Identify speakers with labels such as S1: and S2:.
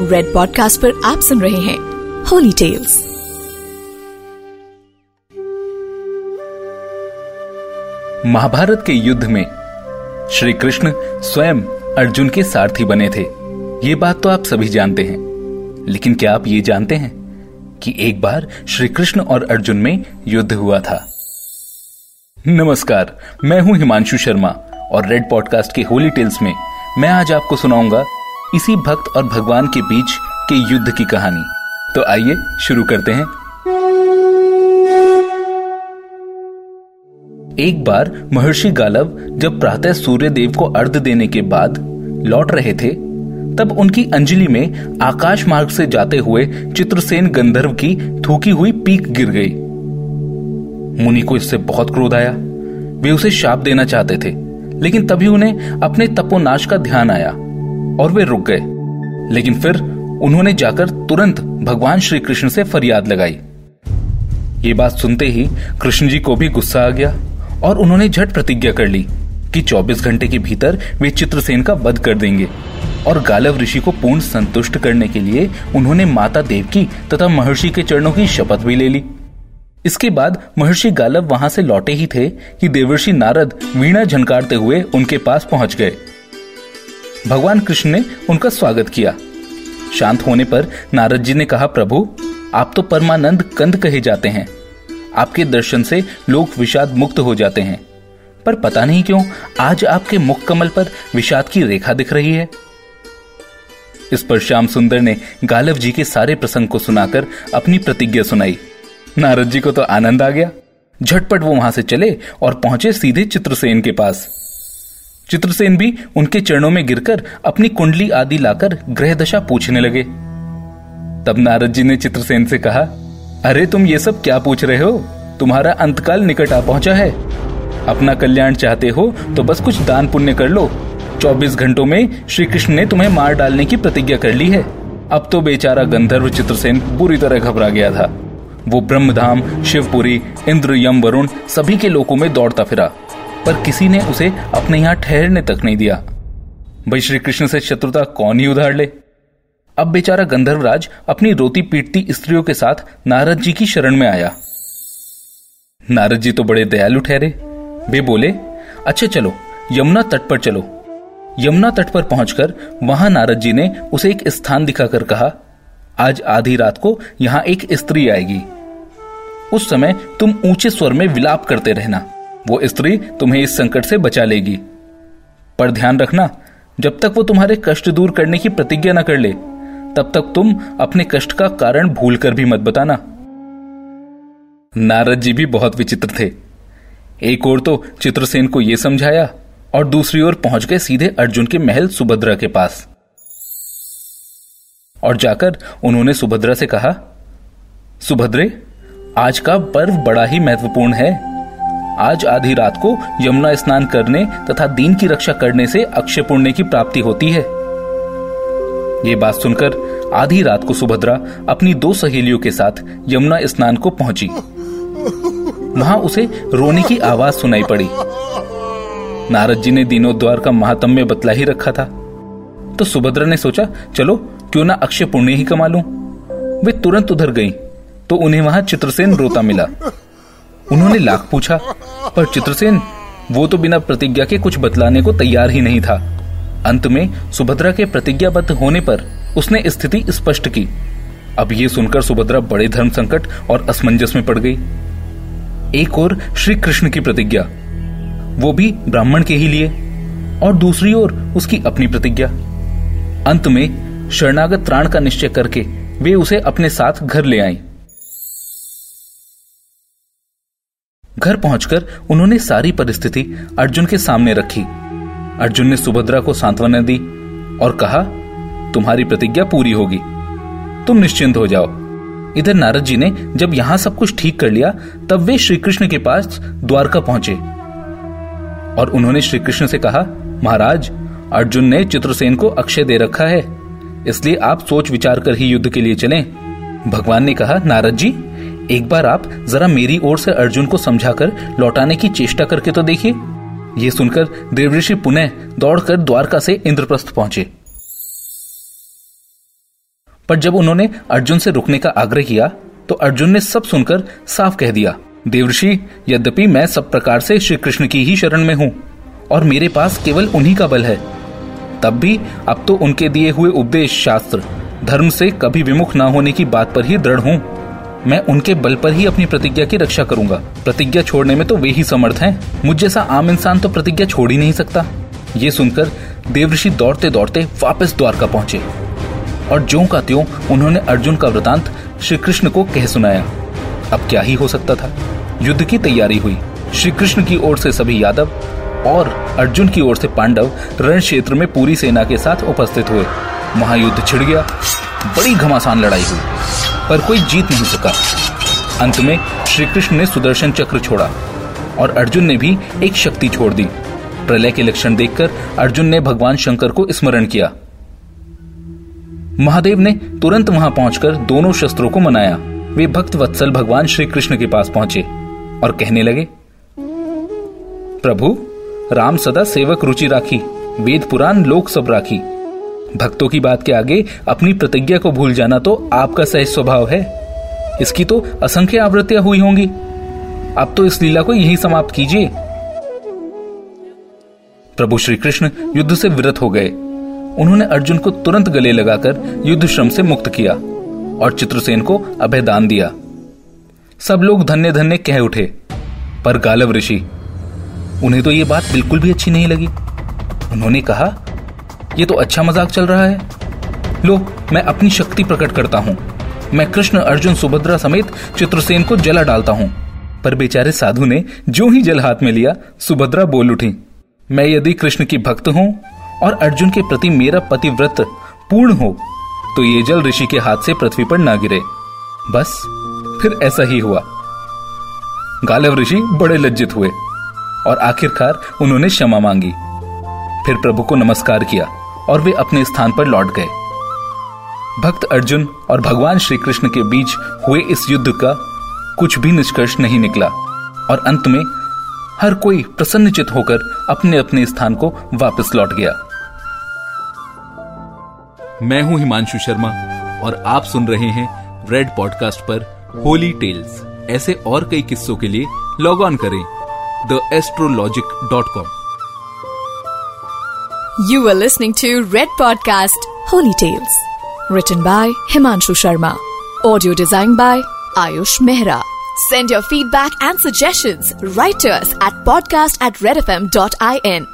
S1: Red podcast पर आप सुन रहे हैं होली टेल्स
S2: महाभारत के युद्ध में श्री कृष्ण स्वयं अर्जुन के सारथी बने थे। ये बात तो आप सभी जानते हैं। लेकिन क्या आप ये जानते हैं कि एक बार श्री कृष्ण और अर्जुन में युद्ध हुआ था? नमस्कार, मैं हूँ हिमांशु शर्मा और रेड पॉडकास्ट के होली टेल्स में मैं आज आपको सुनाऊँगा इसी भक्त और भगवान के बीच के युद्ध की कहानी। तो आइए, शुरू करते हैं। एक बार महर्षि गालव जब प्रातः सूर्य देव को अर्ध देने के बाद लौट रहे थे, तब उनकी अंजलि में आकाश मार्ग से जाते हुए चित्रसेन गंधर्व की थूकी हुई पीक गिर गई। मुनि को इससे बहुत क्रोध आया। वे उसे शाप देना चाहते थे, लेकिन तभी उन्हें अपने तपोनाश का ध्यान आया। और वे रुक गए। लेकिन फिर उन्होंने जाकर तुरंत भगवान श्री कृष्ण से फरियाद लगाई। ये बात सुनते ही कृष्ण जी को भी गुस्सा आ गया और उन्होंने झट प्रतिज्ञा कर ली कि 24 घंटे के भीतर वे चित्रसेन का वध कर देंगे और गालव ऋषि को पूर्ण संतुष्ट करने के लिए उन्होंने माता देव की तथा महर्षि के चरणों की शपथ भी ले ली। इसके बाद महर्षि गालव वहाँ से लौटे ही थे कि देवर्षि नारद वीणा झनकारते हुए उनके पास पहुँच गए। भगवान कृष्ण ने उनका स्वागत किया। शांत होने पर नारद जी ने कहा, प्रभु, आप तो परमानंद कंद कहे जाते हैं। आपके दर्शन से लोग विषाद मुक्त हो जाते हैं। पर पता नहीं क्यों, आज आपके मुख कमल पर विषाद की रेखा दिख रही है। इस पर श्याम सुंदर ने गालव जी के सारे प्रसंग को सुनाकर अपनी प्रतिज्ञा सुनाई। नारद जी को तो आनंद आ गया। झटपट वो वहाँ से चले और पहुँचे सीधे चित्रसेन के पास। चित्रसेन भी उनके चरणों में गिरकर अपनी कुंडली आदि लाकर ग्रह दशा पूछने लगे। तब नारद जी ने चित्रसेन से कहा, अरे, तुम ये सब क्या पूछ रहे हो? तुम्हारा अंतकाल निकट आ पहुँचा है। अपना कल्याण चाहते हो तो बस कुछ दान पुण्य कर लो। 24 घंटों में श्री कृष्ण ने तुम्हें मार डालने की प्रतिज्ञा कर ली है। अब तो बेचारा गंधर्व चित्रसेन बुरी तरह घबरा गया था। वो ब्रह्मधाम, शिवपुरी इंद्र यम वरुण सभी के लोकों में दौड़ता फिरा। पर किसी ने उसे अपने यहाँ ठहरने तक नहीं दिया। भाई श्री कृष्ण से शत्रुता कौन ही उधार ले? अब बेचारा गंधर्वराज अपनी रोती पीटती स्त्रियों के साथ नारद जी की शरण में आया। नारद जी तो बड़े दयालु ठहरे। वे बोले अच्छा चलो, यमुना तट पर चलो। यमुना तट पर पहुंचकर वहाँ नारद जी ने उसे एक स्थान दिखाकर कहा, आज आधी रात को यहाँ एक स्त्री आएगी। उस समय तुम ऊँचे स्वर में विलाप करते रहना। वो स्त्री तुम्हें इस संकट से बचा लेगी। पर ध्यान रखना, जब तक वो तुम्हारे कष्ट दूर करने की प्रतिज्ञा न कर ले, तब तक तुम अपने कष्ट का कारण भूल कर भी मत बताना। नारद जी भी बहुत विचित्र थे। एक ओर तो चित्रसेन को यह समझाया और दूसरी ओर पहुँच गए सीधे अर्जुन के महल सुभद्रा के पास। और जाकर उन्होंने सुभद्रा से कहा, सुभद्रे, आज का पर्व बड़ा ही महत्वपूर्ण है। आज आधी रात को यमुना स्नान करने तथा दीन की रक्षा करने से अक्षय पुण्य की प्राप्ति होती है। ये बात सुनकर आधी रात को सुभद्रा अपनी दो सहेलियों के साथ यमुना स्नान को पहुँची। वहाँ उसे रोने की आवाज़ सुनाई पड़ी। नारद जी ने दीनोद्वार का महात्म्य बतला ही रखा था। तो सुभद्रा ने सोचा, चलो, क्यों ना अक्षय पुण्य ही कमा लू? वे तुरंत उधर गई तो उन्हें वहाँ चित्रसेन रोता मिला। उन्होंने लाख पूछा, पर चित्रसेन, वो तो बिना प्रतिज्ञा के कुछ बतलाने को तैयार ही नहीं था। अंत में सुभद्रा के प्रतिज्ञाबद्ध होने पर उसने स्थिति स्पष्ट की। अब ये सुनकर सुभद्रा बड़े धर्म संकट और असमंजस में पड़ गई। एक और श्री कृष्ण की प्रतिज्ञा, वो भी ब्राह्मण के ही लिए, और दूसरी ओर उसकी अपनी प्रतिज्ञा। अंत में शरणागत त्राण का निश्चय करके वे उसे अपने साथ घर ले आई। घर पहुंचकर उन्होंने सारी परिस्थिति अर्जुन के सामने रखी। अर्जुन ने सुभद्रा को सांत्वना दी और कहा, तुम्हारी प्रतिज्ञा पूरी होगी। तुम निश्चिंत हो जाओ। इधर नारद जी ने जब यहाँ सब कुछ ठीक कर लिया, तब वे श्री कृष्ण के पास द्वारका पहुँचे। और उन्होंने श्री कृष्ण से कहा, महाराज, अर्जुन ने चित्रसेन को अक्षय दे रखा है। इसलिए आप सोच विचार कर ही युद्ध के लिए चलें। भगवान ने कहा, नारद जी एक बार आप जरा मेरी ओर से अर्जुन को समझाकर लौटाने की चेष्टा करके तो देखिए। ये सुनकर देवऋषि पुनः दौड़कर द्वारका से इंद्रप्रस्थ पहुँचे। पर जब उन्होंने अर्जुन से रुकने का आग्रह किया तो अर्जुन ने सब सुनकर साफ़ कह दिया, देवऋषि, यद्यपि मैं सब प्रकार से श्री कृष्ण की ही शरण में हूँ, और मेरे पास केवल उन्हीं का बल है, तब भी अब तो उनके दिए हुए उपदेश शास्त्र, धर्म से कभी विमुख ना होने की बात पर ही दृढ़ हूँ। मैं उनके बल पर ही अपनी प्रतिज्ञा की रक्षा करूँगा। प्रतिज्ञा छोड़ने में तो वे ही समर्थ हैं। मुझ जैसा आम इंसान तो प्रतिज्ञा छोड़ ही नहीं सकता। ये सुनकर देवऋषि दौड़ते दौड़ते वापस द्वारका पहुँचे। और ज्यो का त्यों उन्होंने अर्जुन का वृतांत श्री कृष्ण को कह सुनाया। अब क्या ही हो सकता था? युद्ध की तैयारी हुई। श्री कृष्ण की ओर से सभी यादव और अर्जुन की ओर से पांडव रण क्षेत्र में पूरी सेना के साथ उपस्थित हुए। महायुद्ध छिड़ गया। बड़ी घमासान लड़ाई हुई, पर कोई जीत नहीं सका। अंत में श्री कृष्ण ने सुदर्शन चक्र छोड़ा और अर्जुन ने भी एक शक्ति छोड़ दी। प्रलय के लक्षण देखकर अर्जुन ने भगवान शंकर को स्मरण किया। महादेव ने तुरंत वहाँ पहुंचकर दोनों शस्त्रों को मनाया। वे भक्त वत्सल भगवान श्री कृष्ण के पास पहुँचे और कहने लगे, प्रभु, राम सदा सेवक रुचि राखी, वेद पुराण लोक सब राखी। भक्तों की बात के आगे अपनी प्रतिज्ञा को भूल जाना तो आपका सहज स्वभाव है। इसकी तो असंख्य आवृत्तियाँ हुई होंगी। अब तो इस लीला को यही समाप्त कीजिए। प्रभु श्री कृष्ण युद्ध से विरत हो गए। उन्होंने अर्जुन को तुरंत गले लगाकर युद्ध श्रम से मुक्त किया और चित्रसेन को अभयदान दिया। सब लोग धन्य धन्य कह उठे, पर गालव ऋषि, उन्हें तो ये बात बिल्कुल भी अच्छी नहीं लगी। उन्होंने कहा यह तो अच्छा मज़ाक चल रहा है। लो, मैं अपनी शक्ति प्रकट करता हूँ। मैं कृष्ण, अर्जुन, सुभद्रा समेत चित्रसेन को जला डालता हूँ। पर बेचारे साधु ने जो ही जल हाथ में लिया, सुभद्रा बोल उठी, मैं यदि कृष्ण की भक्त हूँ और अर्जुन के प्रति मेरा पतिव्रत पूर्ण हो तो ये जल ऋषि के हाथ से पृथ्वी पर ना गिरे। बस, फिर ऐसा ही हुआ। गालव ऋषि बड़े लज्जित हुए और आखिरकार उन्होंने क्षमा मांगी। फिर प्रभु को नमस्कार किया। और वे अपने स्थान पर लौट गए। भक्त अर्जुन और भगवान श्री कृष्ण के बीच हुए इस युद्ध का कुछ भी निष्कर्ष नहीं निकला और अंत में हर कोई प्रसन्नचित होकर अपने अपने स्थान को वापस लौट गया। मैं हूँ हिमांशु शर्मा और आप सुन रहे हैं रेड पॉडकास्ट पर होली टेल्स ऐसे और कई किस्सों के लिए लॉग ऑन करें the astrologic dot com
S1: You are listening to Red Podcast Holy Tales, written by Himanshu Sharma, audio designed by Ayush Mehra. Send your feedback and suggestions right to us at podcast at redfm.in.